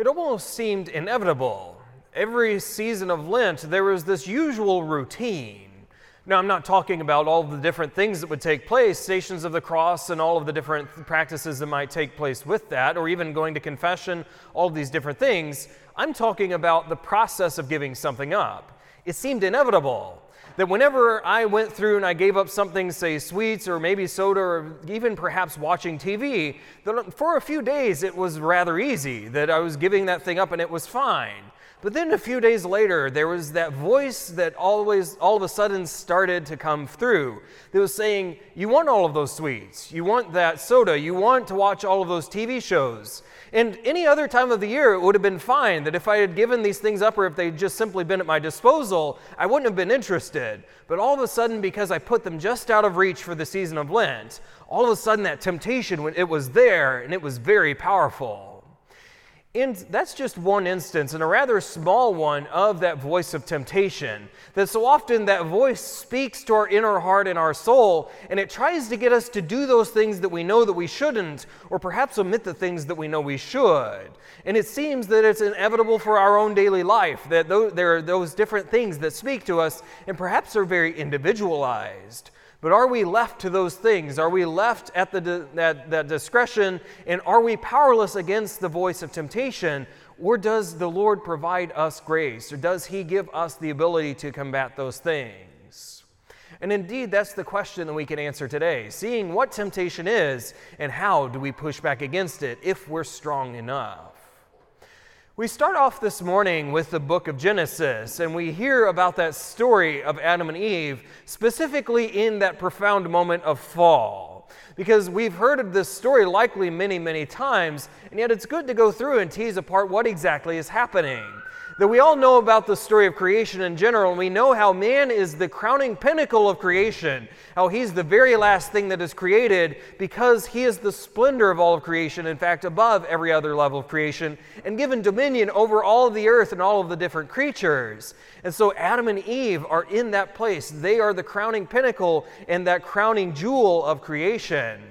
It almost seemed inevitable. Every season of Lent, there was this usual routine. Now, I'm not talking about all the different things that would take place, stations of the cross, and all of the different practices that might take place with that, or even going to confession, all these different things. I'm talking about the process of giving something up. It seemed inevitable that whenever I went through and I gave up something, say sweets or maybe soda or even perhaps watching TV, that for a few days it was rather easy, that I was giving that thing up and it was fine. But then a few days later, there was that voice that always, all of a sudden started to come through that was saying, You want all of those sweets. You want that soda. You want to watch all of those TV shows. And any other time of the year, it would have been fine that if I had given these things up or if they'd just simply been at my disposal, I wouldn't have been interested. But all of a sudden, because I put them just out of reach for the season of Lent, all of a sudden that temptation, it was there and it was very powerful. And that's just one instance, and a rather small one, of that voice of temptation. That so often that voice speaks to our inner heart and our soul, and it tries to get us to do those things that we know that we shouldn't, or perhaps omit the things that we know we should. And it seems that it's inevitable for our own daily life that there are those different things that speak to us, and perhaps are very individualized. But are we left to those things? Are we left at the, that, that discretion? And are we powerless against the voice of temptation? Or does the Lord provide us grace? Or does He give us the ability to combat those things? And indeed, that's the question that we can answer today. Seeing what temptation is and how do we push back against it if we're strong enough. We start off this morning with the book of Genesis, and we hear about that story of Adam and Eve, specifically in that profound moment of fall. Because we've heard of this story likely many, many times, and yet it's good to go through and tease apart what exactly is happening that we all know about the story of creation in general, and we know how man is the crowning pinnacle of creation, how he's the very last thing that is created because he is the splendor of all of creation, in fact, above every other level of creation, and given dominion over all of the earth and all of the different creatures. And so Adam and Eve are in that place. They are the crowning pinnacle and that crowning jewel of creation.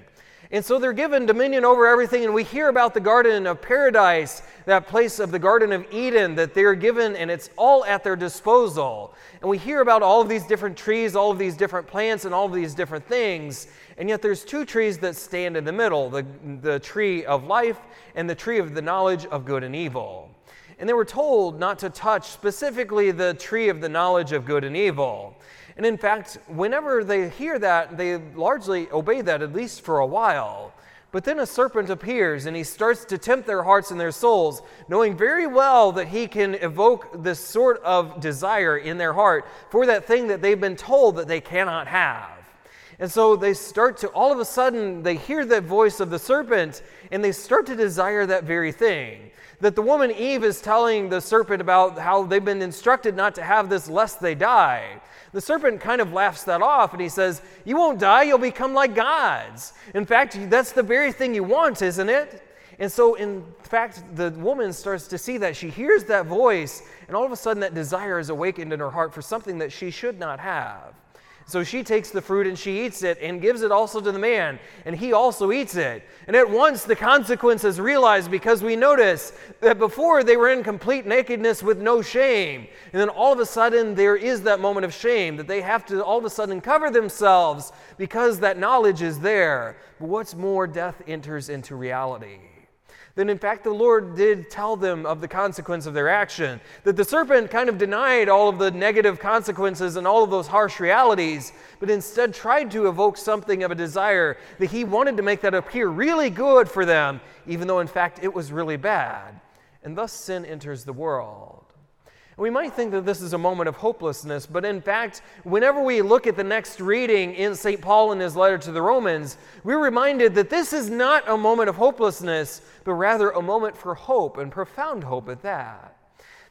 And so they're given dominion over everything. And we hear about the Garden of Paradise, that place of the Garden of Eden that they're given, and it's all at their disposal. And we hear about all of these different trees, all of these different plants, and all of these different things. And yet there's two trees that stand in the middle the, the tree of life and the tree of the knowledge of good and evil. And they were told not to touch specifically the tree of the knowledge of good and evil. And in fact, whenever they hear that, they largely obey that, at least for a while. But then a serpent appears and he starts to tempt their hearts and their souls, knowing very well that he can evoke this sort of desire in their heart for that thing that they've been told that they cannot have. And so they start to, all of a sudden, they hear that voice of the serpent and they start to desire that very thing. That the woman Eve is telling the serpent about how they've been instructed not to have this lest they die. The serpent kind of laughs that off and he says, You won't die, you'll become like gods. In fact, that's the very thing you want, isn't it? And so, in fact, the woman starts to see that. She hears that voice, and all of a sudden, that desire is awakened in her heart for something that she should not have. So she takes the fruit and she eats it and gives it also to the man, and he also eats it. And at once the consequence is realized because we notice that before they were in complete nakedness with no shame. And then all of a sudden there is that moment of shame that they have to all of a sudden cover themselves because that knowledge is there. But what's more, death enters into reality then in fact the Lord did tell them of the consequence of their action. That the serpent kind of denied all of the negative consequences and all of those harsh realities, but instead tried to evoke something of a desire that he wanted to make that appear really good for them, even though in fact it was really bad. And thus sin enters the world. We might think that this is a moment of hopelessness, but in fact, whenever we look at the next reading in St. Paul in his letter to the Romans, we're reminded that this is not a moment of hopelessness, but rather a moment for hope and profound hope at that.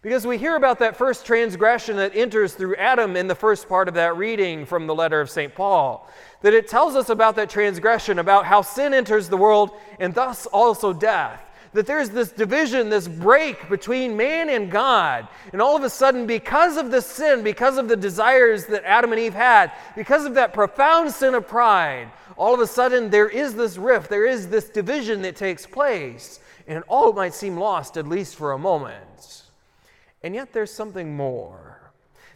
Because we hear about that first transgression that enters through Adam in the first part of that reading from the letter of St. Paul. That it tells us about that transgression, about how sin enters the world and thus also death that there's this division, this break between man and God. And all of a sudden, because of the sin, because of the desires that Adam and Eve had, because of that profound sin of pride, all of a sudden there is this rift, there is this division that takes place. and all it might seem lost, at least for a moment. And yet there's something more.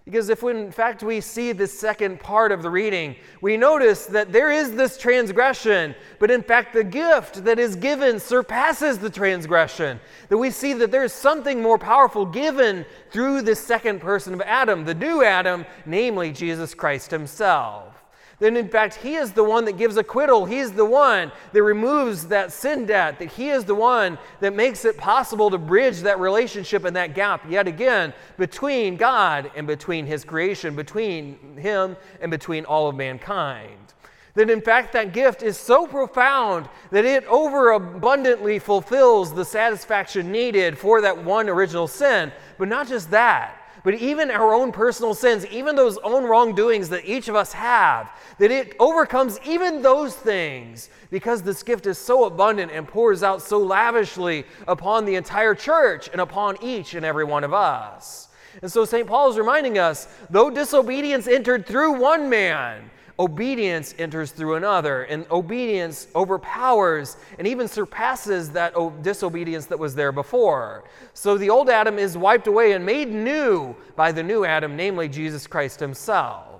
Because if in fact we see the second part of the reading, we notice that there is this transgression, but in fact the gift that is given surpasses the transgression. That we see that there is something more powerful given through the second person of Adam, the new Adam, namely Jesus Christ himself then in fact he is the one that gives acquittal. He is the one that removes that sin debt, that he is the one that makes it possible to bridge that relationship and that gap yet again between God and between his creation, between him and between all of mankind. That in fact that gift is so profound that it overabundantly fulfills the satisfaction needed for that one original sin. But not just that, but even our own personal sins, even those own wrongdoings that each of us have, that it overcomes even those things because this gift is so abundant and pours out so lavishly upon the entire church and upon each and every one of us. And so St. Paul is reminding us though disobedience entered through one man, obedience enters through another, and obedience overpowers and even surpasses that disobedience that was there before. So the old Adam is wiped away and made new by the new Adam, namely Jesus Christ Himself.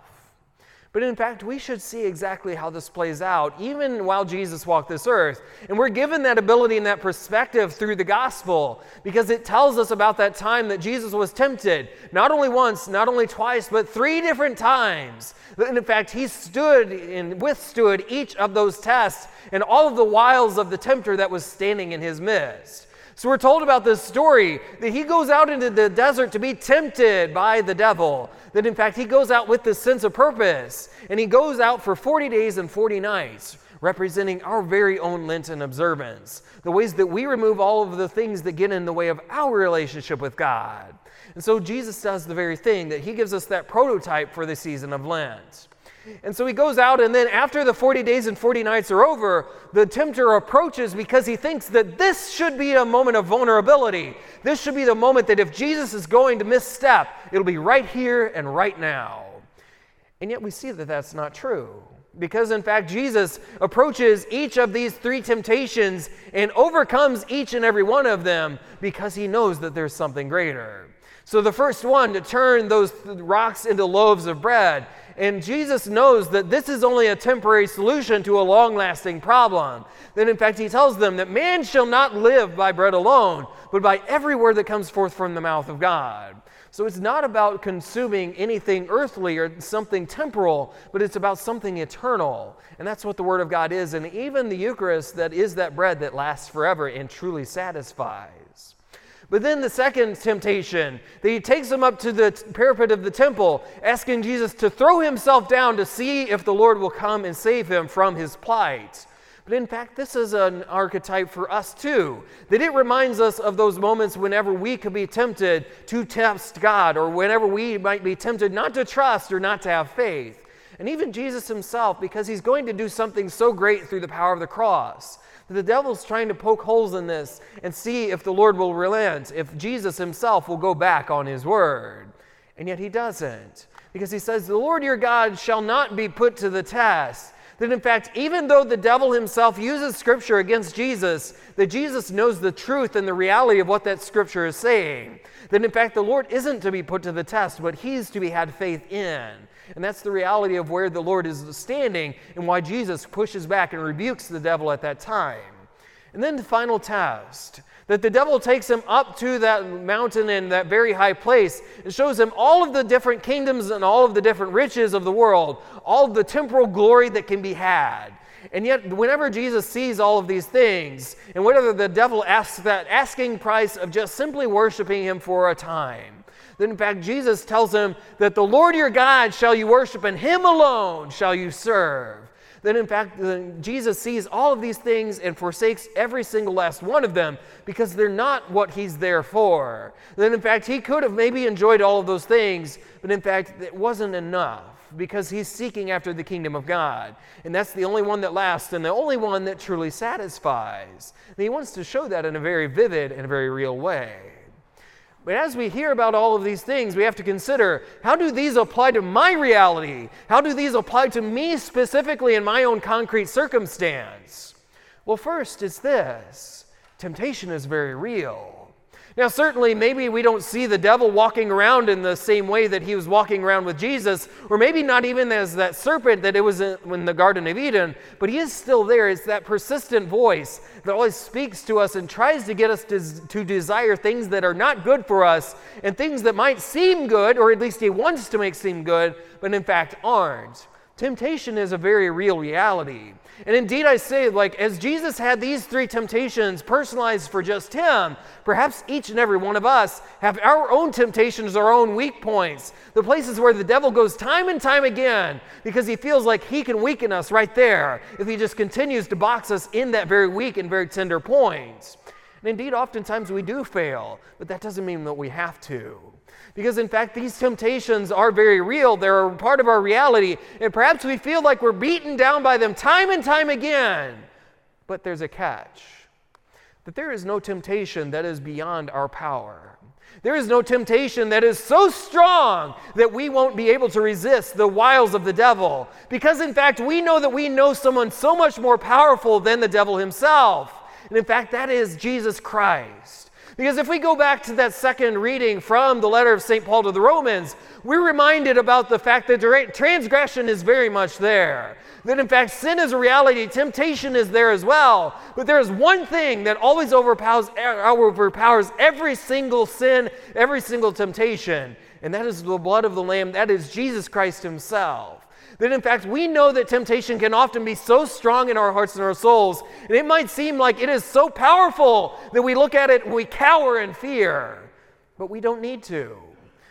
But in fact, we should see exactly how this plays out, even while Jesus walked this earth. And we're given that ability and that perspective through the gospel because it tells us about that time that Jesus was tempted, not only once, not only twice, but three different times. And in fact, he stood and withstood each of those tests and all of the wiles of the tempter that was standing in his midst. So we're told about this story that he goes out into the desert to be tempted by the devil. That in fact he goes out with this sense of purpose. And he goes out for 40 days and 40 nights, representing our very own Lenten observance. The ways that we remove all of the things that get in the way of our relationship with God. And so Jesus does the very thing that he gives us that prototype for the season of Lent. And so he goes out, and then after the 40 days and 40 nights are over, the tempter approaches because he thinks that this should be a moment of vulnerability. This should be the moment that if Jesus is going to misstep, it'll be right here and right now. And yet we see that that's not true. Because in fact, Jesus approaches each of these three temptations and overcomes each and every one of them because he knows that there's something greater. So, the first one to turn those rocks into loaves of bread, and Jesus knows that this is only a temporary solution to a long lasting problem. Then, in fact, he tells them that man shall not live by bread alone, but by every word that comes forth from the mouth of God. So it's not about consuming anything earthly or something temporal, but it's about something eternal. And that's what the Word of God is. And even the Eucharist, that is that bread that lasts forever and truly satisfies. But then the second temptation, that he takes him up to the parapet of the temple, asking Jesus to throw himself down to see if the Lord will come and save him from his plight. But in fact, this is an archetype for us too. That it reminds us of those moments whenever we could be tempted to test God, or whenever we might be tempted not to trust or not to have faith. And even Jesus himself, because he's going to do something so great through the power of the cross. The devil's trying to poke holes in this and see if the Lord will relent, if Jesus himself will go back on his word. And yet he doesn't. Because he says, The Lord your God shall not be put to the test. That in fact, even though the devil himself uses scripture against Jesus, that Jesus knows the truth and the reality of what that scripture is saying. That in fact, the Lord isn't to be put to the test, but he's to be had faith in. And that's the reality of where the Lord is standing and why Jesus pushes back and rebukes the devil at that time. And then the final test that the devil takes him up to that mountain and that very high place and shows him all of the different kingdoms and all of the different riches of the world, all the temporal glory that can be had. And yet, whenever Jesus sees all of these things, and whenever the devil asks that asking price of just simply worshiping him for a time, then in fact Jesus tells him that the Lord your God shall you worship and him alone shall you serve. Then in fact Jesus sees all of these things and forsakes every single last one of them because they're not what he's there for. Then in fact he could have maybe enjoyed all of those things, but in fact it wasn't enough because he's seeking after the kingdom of God. And that's the only one that lasts and the only one that truly satisfies. And he wants to show that in a very vivid and a very real way. But as we hear about all of these things, we have to consider how do these apply to my reality? How do these apply to me specifically in my own concrete circumstance? Well, first, it's this temptation is very real. Now, certainly, maybe we don't see the devil walking around in the same way that he was walking around with Jesus, or maybe not even as that serpent that it was in the Garden of Eden, but he is still there. It's that persistent voice that always speaks to us and tries to get us to, to desire things that are not good for us and things that might seem good, or at least he wants to make seem good, but in fact aren't. Temptation is a very real reality. And indeed, I say, like, as Jesus had these three temptations personalized for just him, perhaps each and every one of us have our own temptations, our own weak points, the places where the devil goes time and time again because he feels like he can weaken us right there if he just continues to box us in that very weak and very tender points. And indeed, oftentimes we do fail, but that doesn't mean that we have to. Because, in fact, these temptations are very real. They're a part of our reality. And perhaps we feel like we're beaten down by them time and time again. But there's a catch that there is no temptation that is beyond our power. There is no temptation that is so strong that we won't be able to resist the wiles of the devil. Because, in fact, we know that we know someone so much more powerful than the devil himself. And, in fact, that is Jesus Christ. Because if we go back to that second reading from the letter of St. Paul to the Romans, we're reminded about the fact that transgression is very much there. That in fact, sin is a reality, temptation is there as well. But there is one thing that always overpowers, uh, overpowers every single sin, every single temptation, and that is the blood of the Lamb, that is Jesus Christ Himself that in fact we know that temptation can often be so strong in our hearts and our souls, and it might seem like it is so powerful that we look at it and we cower in fear. But we don't need to.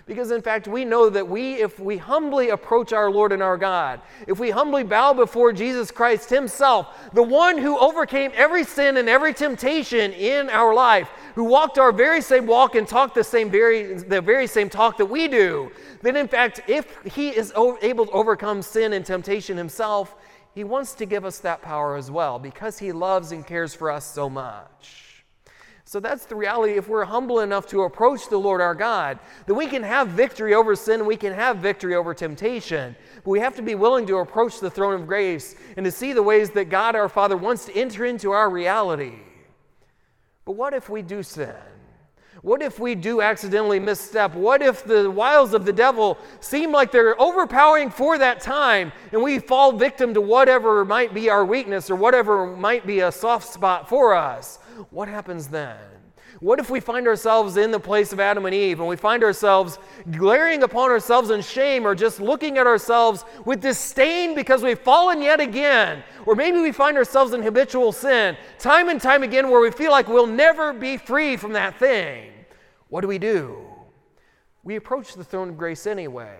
Because in fact, we know that we, if we humbly approach our Lord and our God, if we humbly bow before Jesus Christ Himself, the one who overcame every sin and every temptation in our life, who walked our very same walk and talked the same very the very same talk that we do, then in fact, if he is able to overcome sin and temptation himself, he wants to give us that power as well because he loves and cares for us so much. So that's the reality. If we're humble enough to approach the Lord our God, then we can have victory over sin, we can have victory over temptation. But we have to be willing to approach the throne of grace and to see the ways that God our Father wants to enter into our reality. But what if we do sin? What if we do accidentally misstep? What if the wiles of the devil seem like they're overpowering for that time and we fall victim to whatever might be our weakness or whatever might be a soft spot for us? What happens then? What if we find ourselves in the place of Adam and Eve and we find ourselves glaring upon ourselves in shame or just looking at ourselves with disdain because we've fallen yet again? Or maybe we find ourselves in habitual sin time and time again where we feel like we'll never be free from that thing. What do we do? We approach the throne of grace anyway.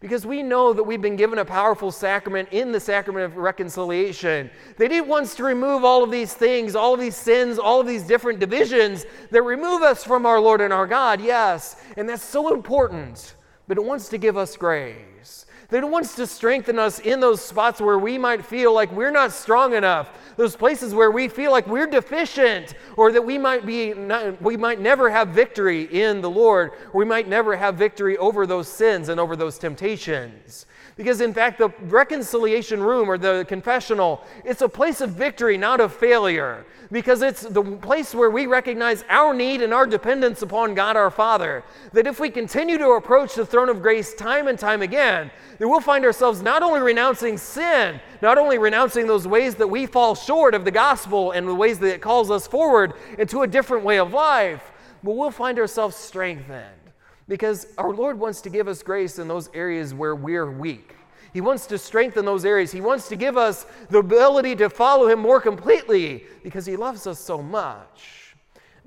Because we know that we've been given a powerful sacrament in the sacrament of reconciliation. That it wants to remove all of these things, all of these sins, all of these different divisions that remove us from our Lord and our God, yes. And that's so important. But it wants to give us grace that wants to strengthen us in those spots where we might feel like we're not strong enough, those places where we feel like we're deficient, or that we might be not, we might never have victory in the Lord, or we might never have victory over those sins and over those temptations. Because in fact, the reconciliation room or the confessional, it's a place of victory, not of failure. Because it's the place where we recognize our need and our dependence upon God our Father. That if we continue to approach the throne of grace time and time again, that we'll find ourselves not only renouncing sin, not only renouncing those ways that we fall short of the gospel and the ways that it calls us forward into a different way of life, but we'll find ourselves strengthened because our Lord wants to give us grace in those areas where we're weak. He wants to strengthen those areas. He wants to give us the ability to follow Him more completely because He loves us so much.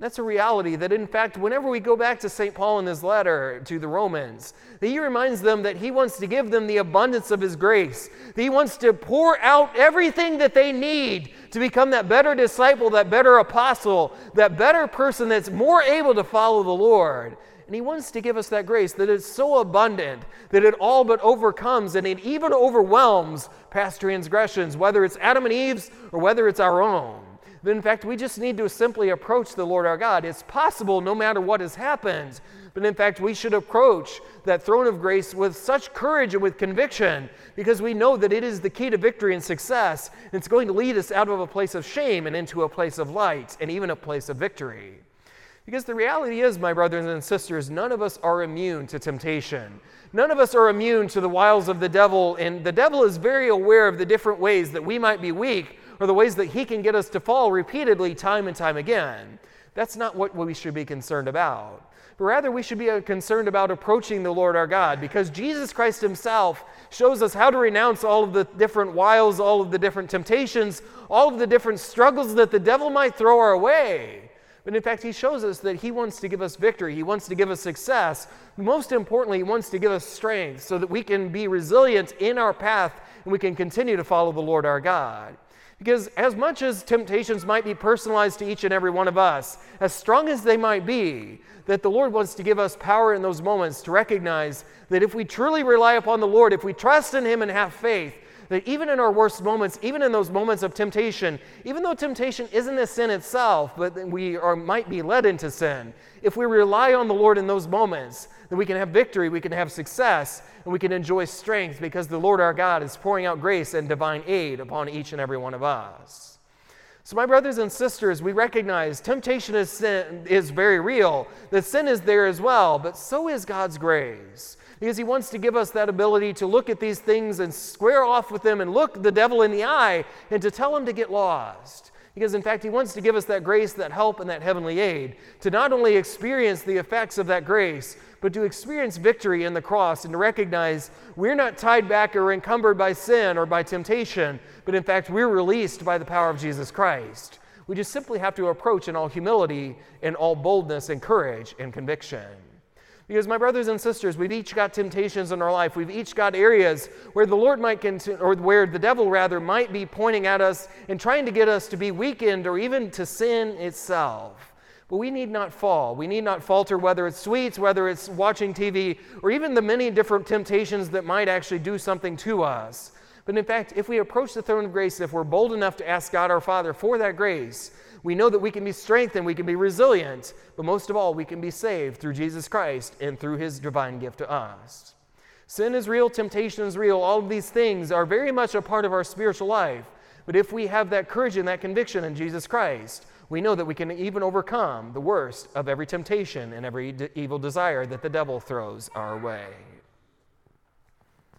And that's a reality that, in fact, whenever we go back to St. Paul in his letter to the Romans, that he reminds them that he wants to give them the abundance of his grace, that he wants to pour out everything that they need to become that better disciple, that better apostle, that better person that's more able to follow the Lord. And He wants to give us that grace that is so abundant that it all but overcomes and it even overwhelms past transgressions, whether it's Adam and Eve's or whether it's our own. But in fact, we just need to simply approach the Lord our God. It's possible no matter what has happened. But in fact, we should approach that throne of grace with such courage and with conviction because we know that it is the key to victory and success. It's going to lead us out of a place of shame and into a place of light and even a place of victory. Because the reality is, my brothers and sisters, none of us are immune to temptation. None of us are immune to the wiles of the devil, and the devil is very aware of the different ways that we might be weak or the ways that he can get us to fall repeatedly, time and time again. That's not what we should be concerned about. But rather, we should be uh, concerned about approaching the Lord our God because Jesus Christ Himself shows us how to renounce all of the different wiles, all of the different temptations, all of the different struggles that the devil might throw our way. But in fact, he shows us that he wants to give us victory. He wants to give us success. Most importantly, he wants to give us strength so that we can be resilient in our path and we can continue to follow the Lord our God. Because as much as temptations might be personalized to each and every one of us, as strong as they might be, that the Lord wants to give us power in those moments to recognize that if we truly rely upon the Lord, if we trust in Him and have faith, that even in our worst moments, even in those moments of temptation, even though temptation isn't a sin itself, but we are, might be led into sin, if we rely on the Lord in those moments, then we can have victory, we can have success, and we can enjoy strength because the Lord our God is pouring out grace and divine aid upon each and every one of us. So, my brothers and sisters, we recognize temptation is, sin, is very real, that sin is there as well, but so is God's grace because he wants to give us that ability to look at these things and square off with them and look the devil in the eye and to tell him to get lost. Because, in fact, he wants to give us that grace, that help, and that heavenly aid to not only experience the effects of that grace, but to experience victory in the cross and to recognize we're not tied back or encumbered by sin or by temptation, but in fact, we're released by the power of Jesus Christ. We just simply have to approach in all humility, in all boldness and courage and conviction. Because, my brothers and sisters, we've each got temptations in our life. We've each got areas where the Lord might, continue, or where the devil rather, might be pointing at us and trying to get us to be weakened or even to sin itself. But we need not fall. We need not falter, whether it's sweets, whether it's watching TV, or even the many different temptations that might actually do something to us. But in fact, if we approach the throne of grace, if we're bold enough to ask God our Father for that grace, we know that we can be strengthened, we can be resilient, but most of all, we can be saved through Jesus Christ and through his divine gift to us. Sin is real, temptation is real. All of these things are very much a part of our spiritual life. But if we have that courage and that conviction in Jesus Christ, we know that we can even overcome the worst of every temptation and every evil desire that the devil throws our way.